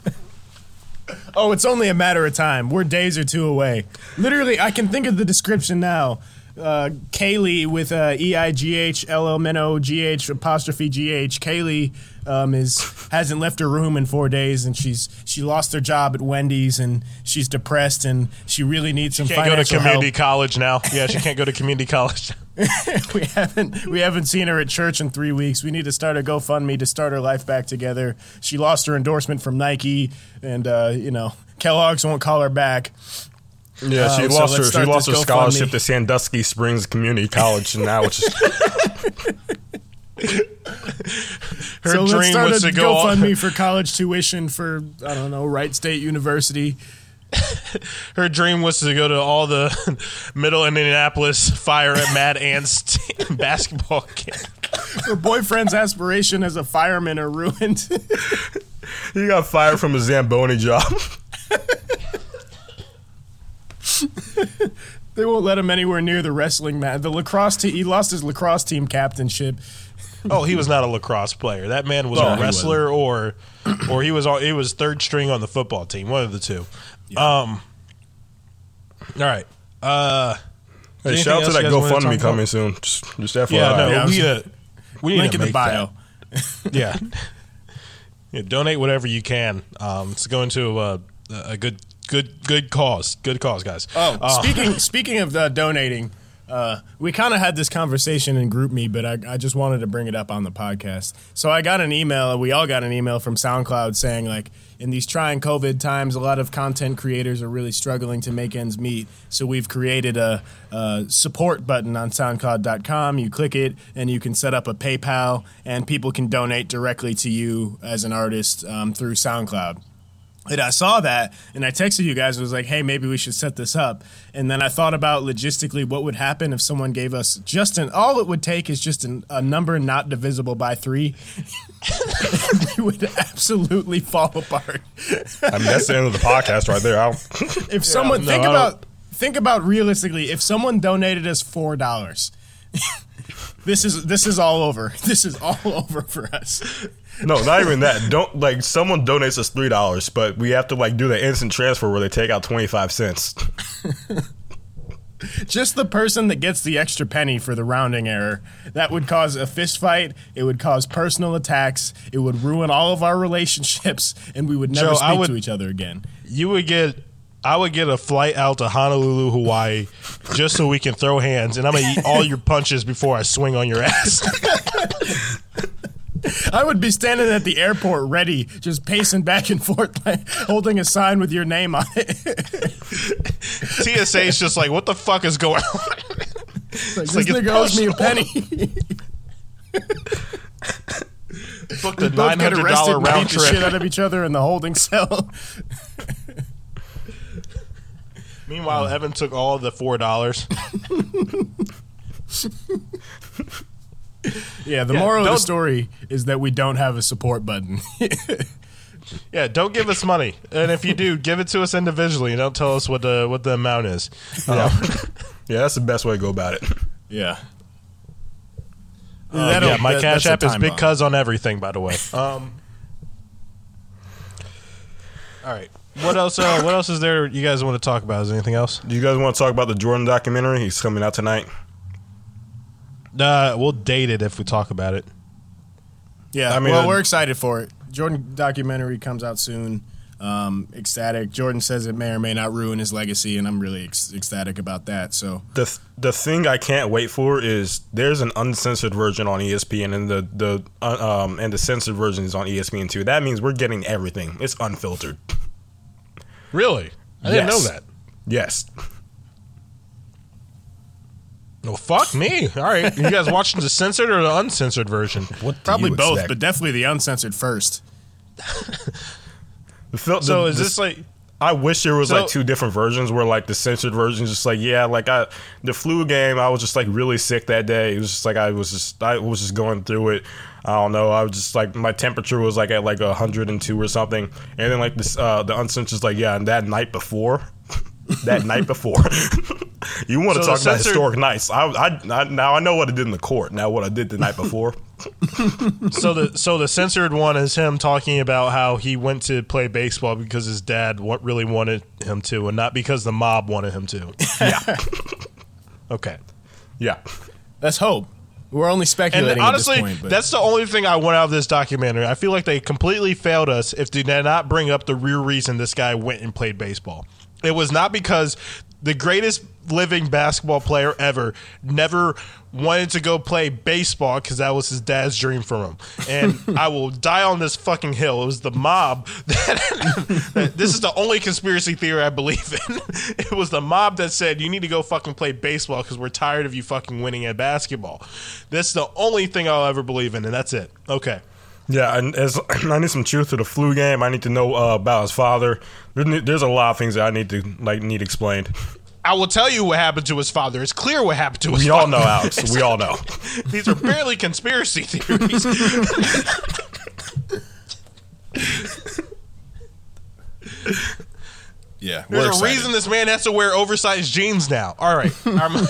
Oh, it's only a matter of time. We're days or two away. Literally, I can think of the description now. Uh, Kaylee with uh, E I G H L L M N O G H apostrophe G H. Kaylee um, is hasn't left her room in four days, and she's she lost her job at Wendy's, and she's depressed, and she really needs some Can't go to community help. college now. <laughs> Yeah, she can't go to community college. <laughs> <laughs> we haven't we haven't seen her at church in three weeks. We need to start a GoFundMe to start her life back together. She lost her endorsement from Nike, and uh, you know Kellogg's won't call her back. Yeah, she Um, so lost her she lost her scholarship to Sandusky Springs Community College, and now it's just <laughs> Her so dream was to go. GoFundMe for college tuition for I don't know Wright State University. <laughs> Her dream was to go to all the <laughs> Middle Indianapolis Fire at Mad Ants basketball camp. Her boyfriend's aspiration as a fireman are ruined. he got fired from a Zamboni job. <laughs> they won't let him anywhere near the wrestling mat. The lacrosse team. He lost his lacrosse team captainship. Oh, he was not a lacrosse player. That man was No, a he wrestler, or or he was all, he was third string on the football team. One of the two. Um. All right. Uh. Hey, anything shout out to that you guys GoFundMe about? coming soon. Just, just FYI. Yeah. No. Yeah, we was- need. We need Link to in the bio. that. <laughs> Yeah. yeah. Donate whatever you can. Um. It's going to a, a good good good cause. Good cause, guys. Oh, Uh, speaking <laughs> speaking of uh, donating, uh, we kind of had this conversation in GroupMe, but I, I just wanted to bring it up on the podcast. So I got an email. We all got an email from SoundCloud saying like, in these trying COVID times, a lot of content creators are really struggling to make ends meet. So we've created a, a support button on SoundCloud.com. You click it, and you can set up a PayPal, and people can donate directly to you as an artist um, through SoundCloud. And I saw that and I texted you guys and was like, hey, maybe we should set this up. And then I thought about logistically what would happen if someone gave us just an, all it would take is just an, a number not divisible by three. <laughs> we would absolutely fall apart. I mean, that's the end of the podcast right there. I don't, If <laughs> someone, no, think I don't- about, think about realistically, if someone donated us $4, <laughs> this is, this is all over. This is all over for us. No, not even that. Don't like someone donates us three dollars, but we have to like do the instant transfer where they take out twenty five cents. <laughs> just the person that gets the extra penny for the rounding error that would cause a fist fight it would cause personal attacks it would ruin all of our relationships and we would never Joe, I speak would- to each other again you would get I would get a flight out to Honolulu, Hawaii, just so we can throw hands, and I'm gonna eat all your punches before I swing on your ass. <laughs> i would be standing at the airport ready just pacing back and forth like, holding a sign with your name on it TSA is just like, what the fuck is going on? like, this like it's nigga owes me a penny Booked a nine hundred dollar round the shit out of each other in the holding cell Meanwhile, Evan took all the four dollars. <laughs> <laughs> yeah the Yeah, moral of the story is that we don't have a support button <laughs> Yeah, don't give us money, and if you do, <laughs> give it to us individually. and Don't tell us what the what the amount is. Um, Yeah, that's the best way to go about it. Yeah. Uh, yeah, my that- Cash App is Big bomb. Cuz on everything, by the way. Um, all right. What else? Uh, what else is there? You guys want to talk about? Is there anything else? Do you guys want to talk about the Jordan documentary? He's coming out tonight. Uh, we'll date it if we talk about it. Yeah, I mean, well, uh, we're excited for it. Jordan documentary comes out soon. Um, ecstatic. Jordan says it may or may not ruin his legacy, and I'm really ec- ecstatic about that. So the th- the thing I can't wait for is there's an uncensored version on ESPN and the the uh, um and the censored version is on ESPN too. That means we're getting everything. It's unfiltered. Really? I didn't Yes. know that. Yes. No, fuck me. All right, you guys watching the censored or the uncensored version? What probably both, expect? but definitely the uncensored first. The <laughs> fil- So the- is the- this like? I wish there was So- like two different versions where like the censored version is just like yeah like I the flu game I was just like really sick that day it was just like I was just I was just going through it I don't know I was just like my temperature was like at like hundred and two or something and then like this uh the uncensored is like yeah and that night before <laughs> that night before <laughs> you want to So talk about censored- historic nights I, I I now I know what I did in the court now what I did the night before <laughs> So the so the censored one is him talking about how he went to play baseball because his dad wa- really wanted him to, and not because the mob wanted him to. yeah <laughs> Okay. yeah That's hope. We're only speculating. And speculating honestly, at this point. But that's the only thing I want out of this documentary. I feel like they completely failed us if they did not bring up the real reason this guy went and played baseball. It was not because the greatest living basketball player ever never wanted to go play baseball because that was his dad's dream for him. And <laughs> I will die on this fucking hill. It was the mob <laughs> that, that- this is the only conspiracy theory I believe in. <laughs> It was the mob that said you need to go fucking play baseball because we're tired of you fucking winning at basketball. That's the only thing I'll ever believe in, and that's it. Okay. Yeah, and as <clears throat> I need some truth to the flu game, I need to know uh, about his father. There's a lot of things that I need to like need explained. I will tell you what happened to his father. It's clear what happened to his We father. all know, Alex. We all know. <laughs> These are barely conspiracy theories. <laughs> yeah, we're There's a excited. reason this man has to wear oversized jeans now. All right. I'm,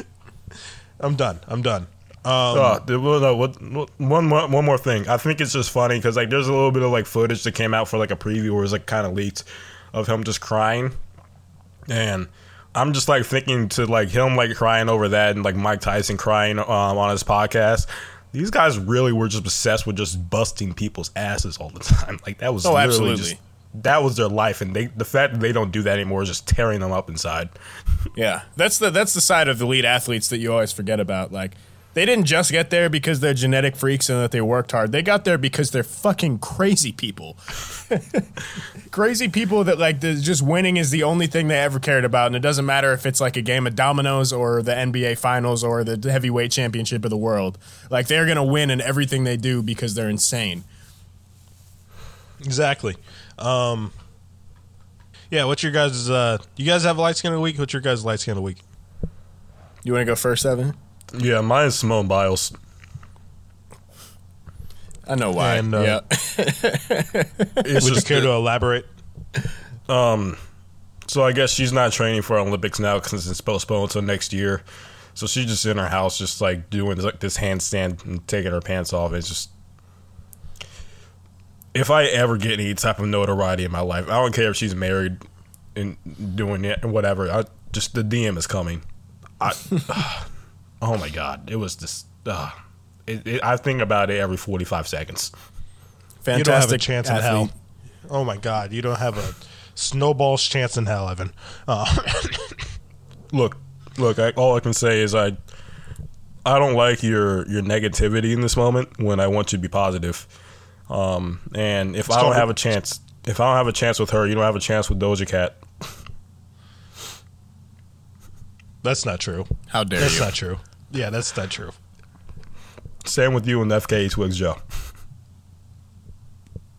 <laughs> I'm done. I'm done. Um, the- well, no, what, what- one more one more thing. I think it's just funny because like there's a little bit of like footage that came out for like a preview where it's like kind of leaked of him just crying, and I'm just like thinking to like him like crying over that and like Mike Tyson crying um, on his podcast. These guys really were just obsessed with just busting people's asses all the <laughs> time. Like that was Oh, literally absolutely. just that was their life, and they the fact that they don't do that anymore is just tearing them up inside. <laughs> Yeah, that's the that's the side of the elite athletes that you always forget about. Like they didn't just get there because they're genetic freaks and that they worked hard. They got there because they're fucking crazy people. <laughs> crazy people that like just winning is the only thing they ever cared about, and it doesn't matter if it's like a game of dominoes or the NBA finals or the heavyweight championship of the world. Like they're gonna win in everything they do because they're insane. exactly. Um, yeah. What's your guys? Uh, you guys have a light skin of the week. What's your guys' light skin of the week? You want to go first, Evan? Yeah, mine is Simone Biles. I know why. And, uh, yeah. <laughs> It's Would you care that- to elaborate? Um, so I guess she's not training for Olympics now because it's postponed until next year. So she's just in her house, just like doing like this handstand and taking her pants off. It's just if I ever get any type of notoriety in my life, I don't care if she's married and doing it or whatever. I just the DM is coming. I, <laughs> <sighs> <laughs> oh my god, it was just. Uh, it, it, I think about it every forty five seconds. Fantastic you don't have a chance in hell. Oh my God, you don't have a snowball's chance in hell, Evan. Uh, <laughs> look, look. I, all I can say is I, I don't like your your negativity in this moment when I want you to be positive. Um, and if I don't have a chance, if I don't have a chance with her, you don't have a chance with Doja Cat. that's not true. How dare That's you? not true. Yeah, that's not true. Same with you and FK Twigs Joe.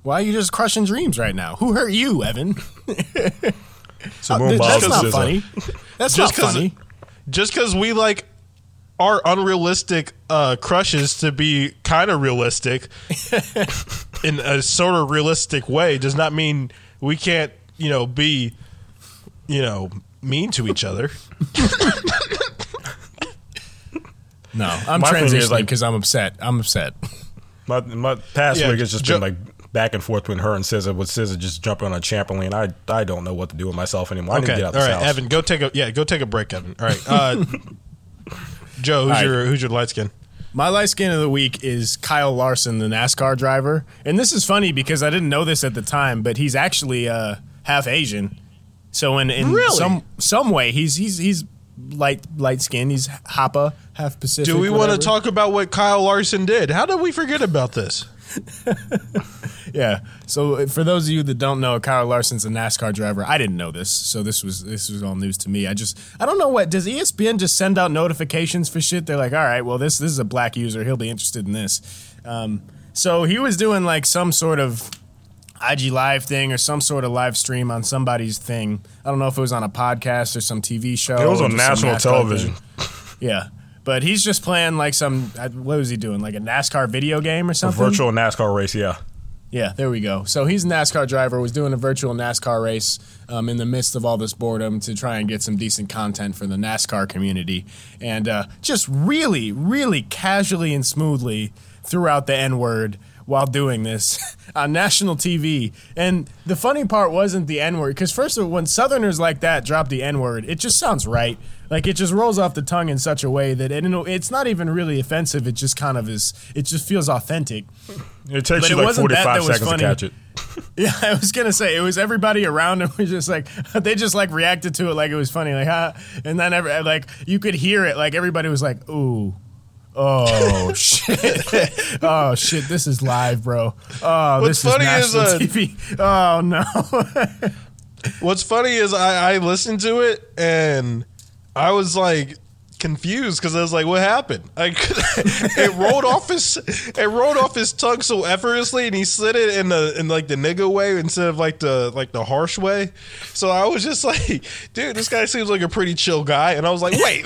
Why are you just crushing dreams right now? Who hurt you, Evan? Th- Biles that's not funny. That's Just not funny. Just because we like our unrealistic uh, crushes to be kind of realistic <laughs> in a sort of realistic way does not mean we can't, you know, be, you know, mean to each other. <laughs> No, I'm My thing is, transitioning like- because I'm upset. I'm upset. My my past Yeah, week has just Jo- been like back and forth between her and SZA. With SZA just jumping on a trampoline, I I don't know what to do with myself anymore. I need to Okay, get all out this right, house. Evan, go take a yeah, go take a break, Evan. All right, uh, <laughs> Joe, who's All right. your who's your light skin? My light skin of the week is Kyle Larson, the NASCAR driver. And this is funny because I didn't know this at the time, but he's actually uh, half Asian. So in, in Really? some some way, he's he's he's light light skin. He's Hapa, half Pacific. Do we want to talk about what Kyle Larson did? How did we forget about this? <laughs> Yeah. So uh, for those of you that don't know, Kyle Larson's a NASCAR driver. I didn't know this, so this was this was all news to me. I just I don't know what does ESPN just send out notifications for shit? They're like, all right, well this this is a black user, he'll be interested in this. Um, so he was doing like some sort of IG live thing or some sort of live stream on somebody's thing. I don't know if it was on a podcast or some TV show. it was on national television. <laughs> Yeah. But he's just playing like some uh, what was he doing? Like a NASCAR video game or something? A virtual NASCAR race, yeah. Yeah, there we go. So he's a NASCAR driver, was doing a virtual NASCAR race um, in the midst of all this boredom to try and get some decent content for the NASCAR community. And uh, just really, really casually and smoothly threw out the N word while doing this <laughs> on national TV. And the funny part wasn't the N word, because first of all, when Southerners like that drop the N word, it just sounds right. Like it just rolls off the tongue in such a way that it, it's not even really offensive. It just kind of is. It just feels authentic. It takes But you it like wasn't that 45 that was seconds funny. to catch it. <laughs> Yeah, I was gonna say it was everybody around him <laughs> was just like they just like reacted to it like it was funny, like huh? And then every, like you could hear it, like everybody was like, "Ooh, oh <laughs> shit, oh shit, this is live, bro. Oh, What's this funny is is, national uh, TV. Oh no, What's funny is I, I listened to it and I was like confused because I was like, "What happened?" Like <laughs> it rolled off his it rolled off his tongue so effortlessly, and he said it in the in like the nigga way instead of like the like the harsh way. So I was just <laughs> like, "Dude, this guy seems like a pretty chill guy," and I was like, "Wait."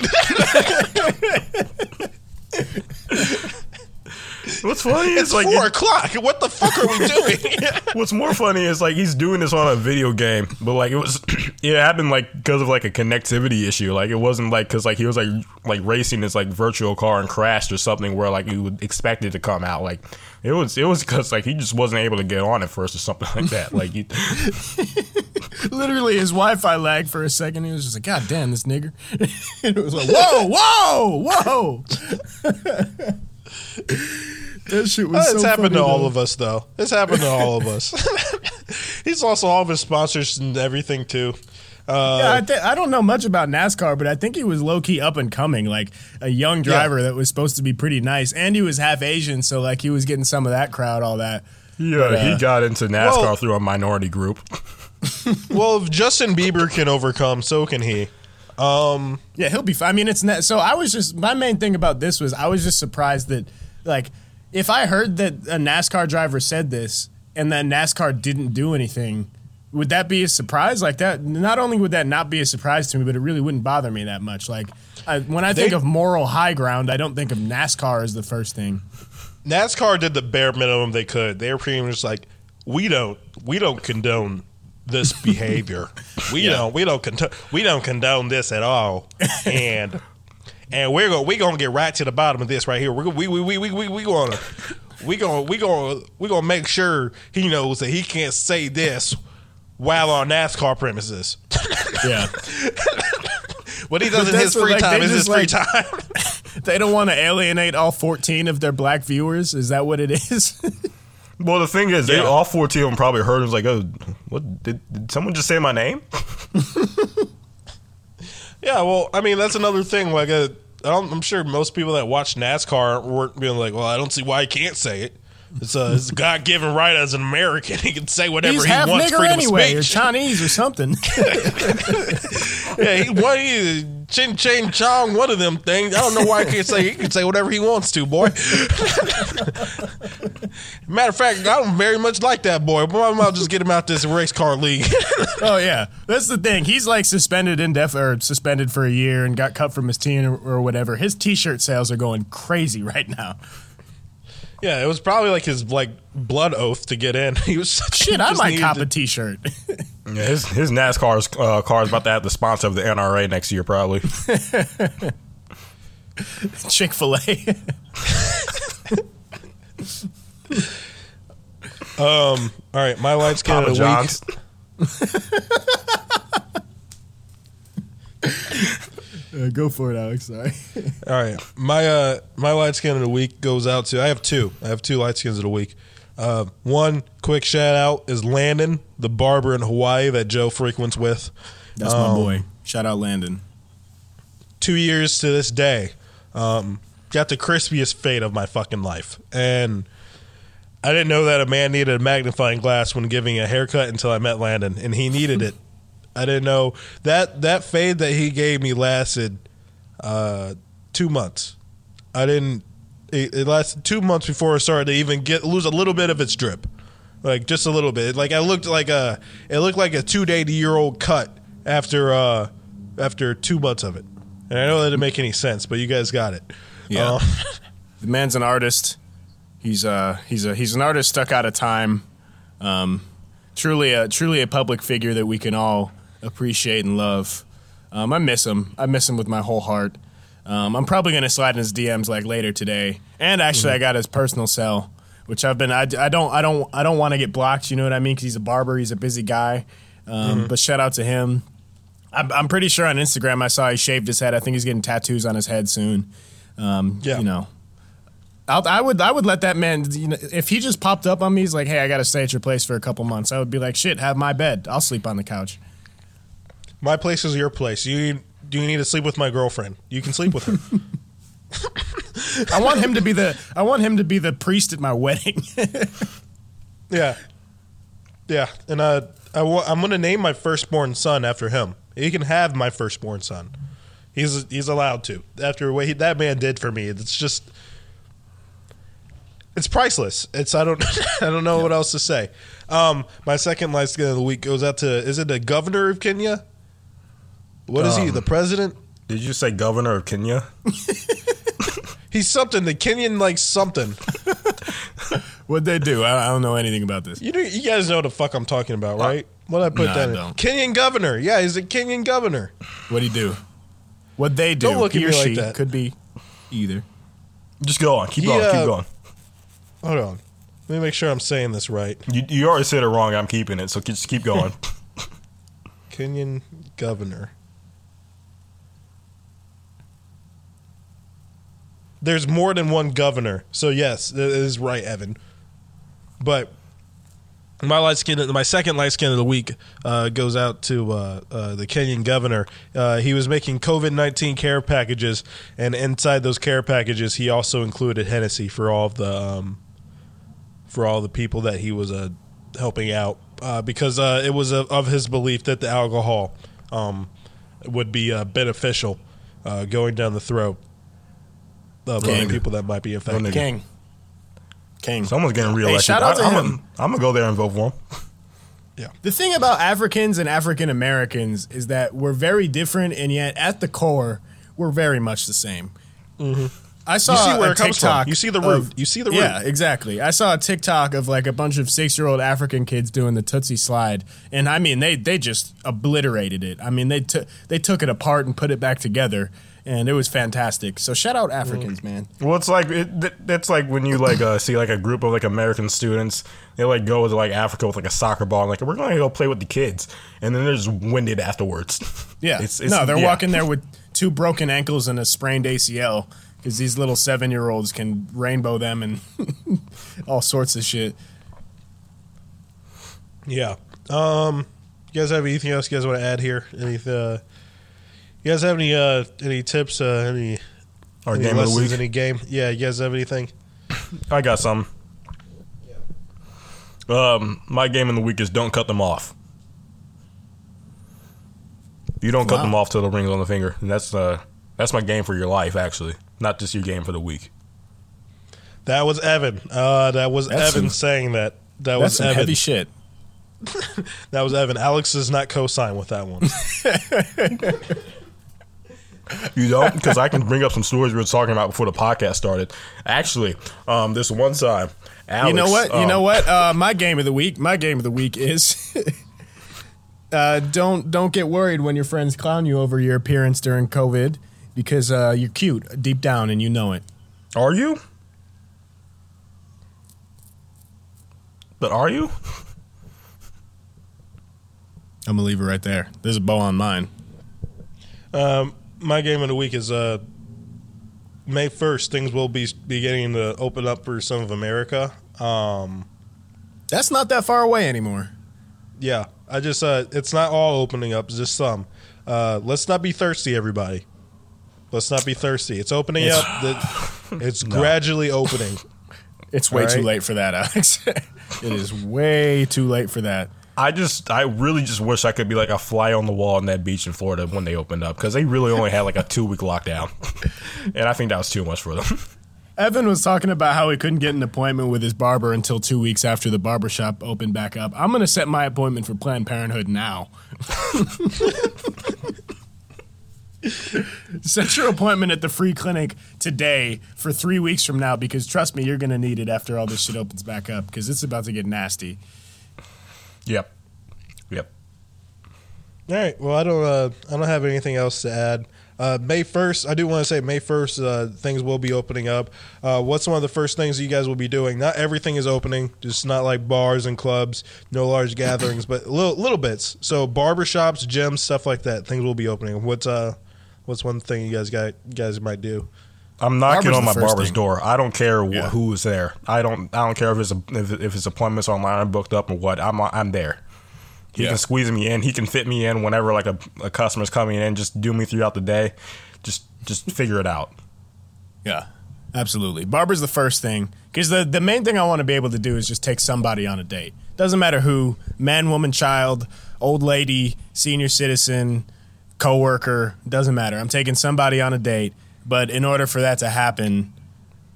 What's funny It's is like four it- o'clock. What the fuck are we doing? <laughs> what's more funny is like he's doing this on a video game, but like it was <clears throat> it happened like because of like a connectivity issue. Like it wasn't like because like he was like like racing this like virtual car and crashed or something where like you would expect it to come out. Like it was it was because like he just wasn't able to get on at first or something like that. Like he, <laughs> <laughs> literally his Wi-Fi lagged for a second. He was just like, "God damn, this nigger!" <laughs> and it was like, "Whoa, whoa, whoa!" <laughs> that shit was. it's so happened funny, to all though. of us, though. It's happened to all of us. He's also all of his sponsors and everything too. Uh, Yeah, I, th- I don't know much about NASCAR, but I think he was low key up and coming, like a young driver that was supposed to be pretty nice, and he was half Asian, so like he was getting some of that crowd, all that. yeah, But, uh, he got into NASCAR well- through a minority group. <laughs> well, if Justin Bieber can overcome, so can he. Um, Yeah, he'll be fine. I mean, it's not. So I was just my main thing about this was I was just surprised that like if I heard that a NASCAR driver said this and then NASCAR didn't do anything, would that be a surprise? Like that? Not only would that not be a surprise to me, but it really wouldn't bother me that much. Like I, when I think They- of moral high ground, I don't think of NASCAR as the first thing. NASCAR did the bare minimum they could. They were pretty much like, we don't, we don't condone this behavior. We don't, we don't condone, we don't condone this at all. And and we're gonna we gonna get right to the bottom of this right here. We're gonna, we we we we we we gonna. We gonna we gonna we gonna make sure he knows that he can't say this while on NASCAR premises. Yeah, <laughs> What he does in his free like, time is his just, free like- time. they don't want to alienate all fourteen of their black viewers. Is that what it is? <laughs> Well, the thing is, they Yeah. all fourteen of them probably heard him. Was like, oh, what did, did someone just say my name? <laughs> Yeah, well, I mean that's another thing. Like, uh, I don't, I'm sure most people that watch NASCAR weren't being like, "Well, I don't see why he can't say it." It's a, it's a God given right as an American. <laughs> He can say whatever He's he half wants. nigger anyway, or of speech. Chinese or something. <laughs> yeah, he, one, he, Chin Chin Chong, one of them things. I don't know why he can't say. He can say whatever he wants to, boy. <laughs> Matter of fact, I don't very much like that boy. But I might just get him out this race car league. Oh yeah, that's the thing. He's like suspended indef or suspended for a year and got cut from his team or, or whatever. His T-shirt sales are going crazy right now. Yeah, it was probably like his like blood oath to get in. <laughs> He was such, Shit, I just might cop to- a T-shirt. <laughs> Yeah, his his NASCAR's uh, car is about to have the sponsor of the NRA next year, probably. <laughs> Chick Fil A. um. All right, my light skin Papa of the John's. Week. go for it, Alex. Sorry. <laughs> All right, my uh my light skin of the week goes out to I have two. I have two light skins of the week. Uh, one quick shout out is Landon, the barber in Hawaii that Joe frequents with. That's my boy. Shout out Landon. two years to this day, um, got the crispiest fade of my fucking life. And I didn't know that a man needed a magnifying glass when giving a haircut until I met Landon, and he needed it. I didn't know that that fade that he gave me lasted uh, two months. I didn't. It, it lasted two months before it started to even get lose a little bit of its drip, like just a little bit. Like I looked like a it looked like a two to year old cut after uh, after two months of it. And I know that didn't make any sense, but you guys got it. Yeah. Uh, <laughs> The man's an artist. He's uh he's a he's an artist stuck out of time. Um, truly a truly a public figure that we can all appreciate and love. Um, I miss him. I miss him with my whole heart. Um, I'm probably gonna slide in his DMs like later today. And actually, I got his personal cell, which I've been. I, I don't I don't I don't want to get blocked. You know what I mean? Because he's a barber. He's a busy guy. Um, But shout out to him. I'm, I'm pretty sure on Instagram I saw he shaved his head. I think he's getting tattoos on his head soon. Um, Yeah. You know, I'll, I would I would let that man. You know, if he just popped up on me, he's like, "Hey, I got to stay at your place for a couple months." I would be like, "Shit, have my bed. I'll sleep on the couch." My place is your place. You do you need to sleep with my girlfriend? You can sleep with her. <laughs> I want him to be the I want him to be the priest at my wedding. <laughs> yeah, yeah. And uh, I I'm going to name my firstborn son after him. He can have my firstborn son. He's he's allowed to after what he, that man did for me. It's just it's priceless. It's I don't <laughs> I don't know what else to say. Um, my second light skin of the week goes out to is it the governor of Kenya? What is he? Um, The president? Did you say governor of Kenya? <laughs> He's something. The Kenyan like something. <laughs> What'd they do? I, I don't know anything about this. You know, you guys know what the fuck I'm talking about, right? What I put Nah, that I in? don't. Kenyan governor. Yeah, he's a Kenyan governor. What'd he do? What'd they do? Don't look at he or me like she that. could be either. Just go on. Keep He, going. uh, Keep going. Hold on. Let me make sure I'm saying this right. You, you already said it wrong. I'm keeping it. So just keep going. <laughs> Kenyan governor. There's more than one governor. So yes, that is right, Evan. But my light skin, my second light skin of the week uh, goes out to uh, uh, the Kenyan governor. Uh, he was making COVID nineteen care packages, and inside those care packages, he also included Hennessy for all of the um, for all the people that he was uh, helping out uh, because it was of his belief that the alcohol um, would be beneficial going down the throat uh, Gang. people that might be infected. nigga. King. King. Someone's getting reelected. shout out to I, am him. I'm gonna go there and vote for him. <laughs> Yeah. The thing about Africans and African Americans is that we're very different, and yet at the core, we're very much the same. I saw Mm-hmm. You see where a it comes from. TikTok You see the root. of- You see the roof. Yeah, exactly. I saw a TikTok of like a bunch of six-year-old African kids doing the Toosie Slide, and I mean, they they just obliterated it. I mean, they took they took it apart and put it back together, and it was fantastic. So shout out Africans, man. Well, it's like it, th- that's like when you like uh, see like a group of like American students. They like go to like Africa with like a soccer ball and like we're gonna go play with the kids, and then they're just winded afterwards. <laughs> Yeah. It's- it's- no, they're yeah. walking there with two broken ankles and a sprained ACL because these little seven year olds can rainbow them and <laughs> all sorts of shit. Yeah. Um, you guys have anything else you guys want to add here? Anything? uh, you guys have any uh, any tips? Uh, any Our any game of the week. Any game? Yeah. You guys have anything? I got some. Yeah. Um, my game of the week is don't cut them off. You don't cut them off till the ring's on the finger, and that's uh that's my game for your life, actually, not just your game for the week. That was Evan. Uh, that was That's Evan some- saying that. That was some Evan. heavy shit. <laughs> That was Evan. Alex does not co-sign with that one. <laughs> You don't, because I can bring up some stories we were talking about before the podcast started. Actually, um, this one time, Alex, you know what? you um, know what? Uh, my game of the week. My game of the week is <laughs> uh, don't don't get worried when your friends clown you over your appearance during COVID because uh, you're cute deep down and you know it. Are you? But are you? I'm gonna leave it right there. There's a bow on mine. Um, my game of the week is uh, May first. Things will be beginning to open up for some of America. Um, That's not that far away anymore. yeah, I just uh, it's not all opening up, it's just some. Uh, let's not be thirsty, everybody. Let's not be thirsty. It's opening It's- up. The, <laughs> it's gradually opening. <laughs> It's way All too late for that, Alex. <laughs> it is way too late for that. I just, I really just wish I could be like a fly on the wall on that beach in Florida when they opened up because they really only had like a two week lockdown, <laughs> and I think that was too much for them. Evan was talking about how he couldn't get an appointment with his barber until two weeks after the barbershop opened back up. I'm going to set my appointment for Planned Parenthood now. <laughs> set your appointment at the free clinic today for three weeks from now because trust me, you're going to need it after all this shit opens back up because it's about to get nasty. Yep, yep. All right. Well, I don't. Uh, I don't have anything else to add. Uh, May first, I do want to say May first, uh, things will be opening up. Uh, what's one of the first things you guys will be doing? Not everything is opening, just not like bars and clubs, no large <coughs> gatherings, but little little bits. So barbershops, gyms, stuff like that. Things will be opening. What's uh, what's one thing you guys got? You guys might do. I'm knocking Barber's on my barber's thing. door. I don't care wh- Yeah. who is there. I don't. I don't care if it's a, if, if his appointments online are booked up or what. I'm I'm there. He Yeah. can squeeze me in. He can fit me in whenever like a, a customer's coming in. Just do me throughout the day. Just just figure it out. Yeah, absolutely. Barber's the first thing because the the main thing I want to be able to do is just take somebody on a date. Doesn't matter who, man, woman, child, old lady, senior citizen, coworker. Doesn't matter. I'm taking somebody on a date, but in order for that to happen,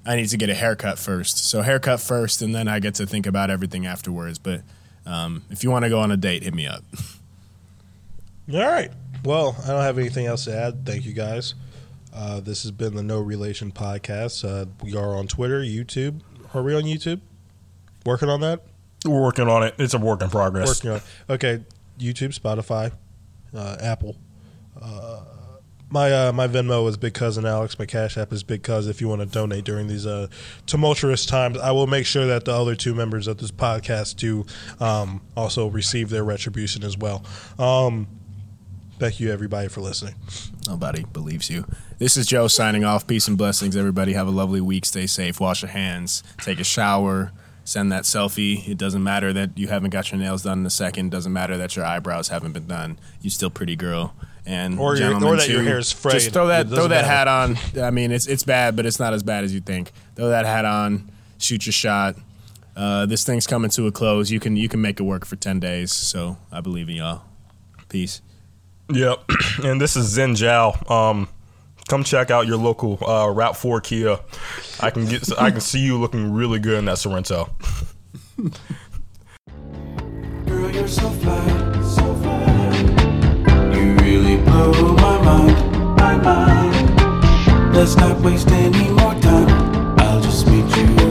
I need to get a haircut first. So haircut first, and then I get to think about everything afterwards. But um, if you want to go on a date, hit me up. All right. Well, I don't have anything else to add. Thank you guys. Uh, this has been the No Relation podcast. Uh, we are on Twitter, YouTube. Are we on YouTube? Working on that. We're working on it. It's a work in progress. Working on. it. Okay, YouTube, Spotify, uh, Apple. My uh, my Venmo is Big Cousin Alex. My Cash App is Big Cuz. If you want to donate during these uh, tumultuous times, I will make sure that the other two members of this podcast do um, also receive their retribution as well. Um, thank you everybody for listening. Nobody believes you. This is Joe signing off. Peace and blessings, everybody. Have a lovely week. Stay safe. Wash your hands. Take a shower. Send that selfie. It doesn't matter that you haven't got your nails done in a second. It Doesn't matter that your eyebrows haven't been done. You still pretty girl. And Or your- or that your hair is frayed. Just throw that throw that hat on. I mean, it's it's bad, but it's not as bad as you think. Throw that hat on. Shoot your shot. Uh, this thing's coming to a close. You can you can make it work for ten days. So I believe in y'all. Peace. Yep. <clears throat> and this is Zen Zhao. Um, come check out your local uh, Route Four Kia. I can get. I can see you looking really good in that Sorento. Girl, mind, my mind. Let's not waste any more time. I'll just meet you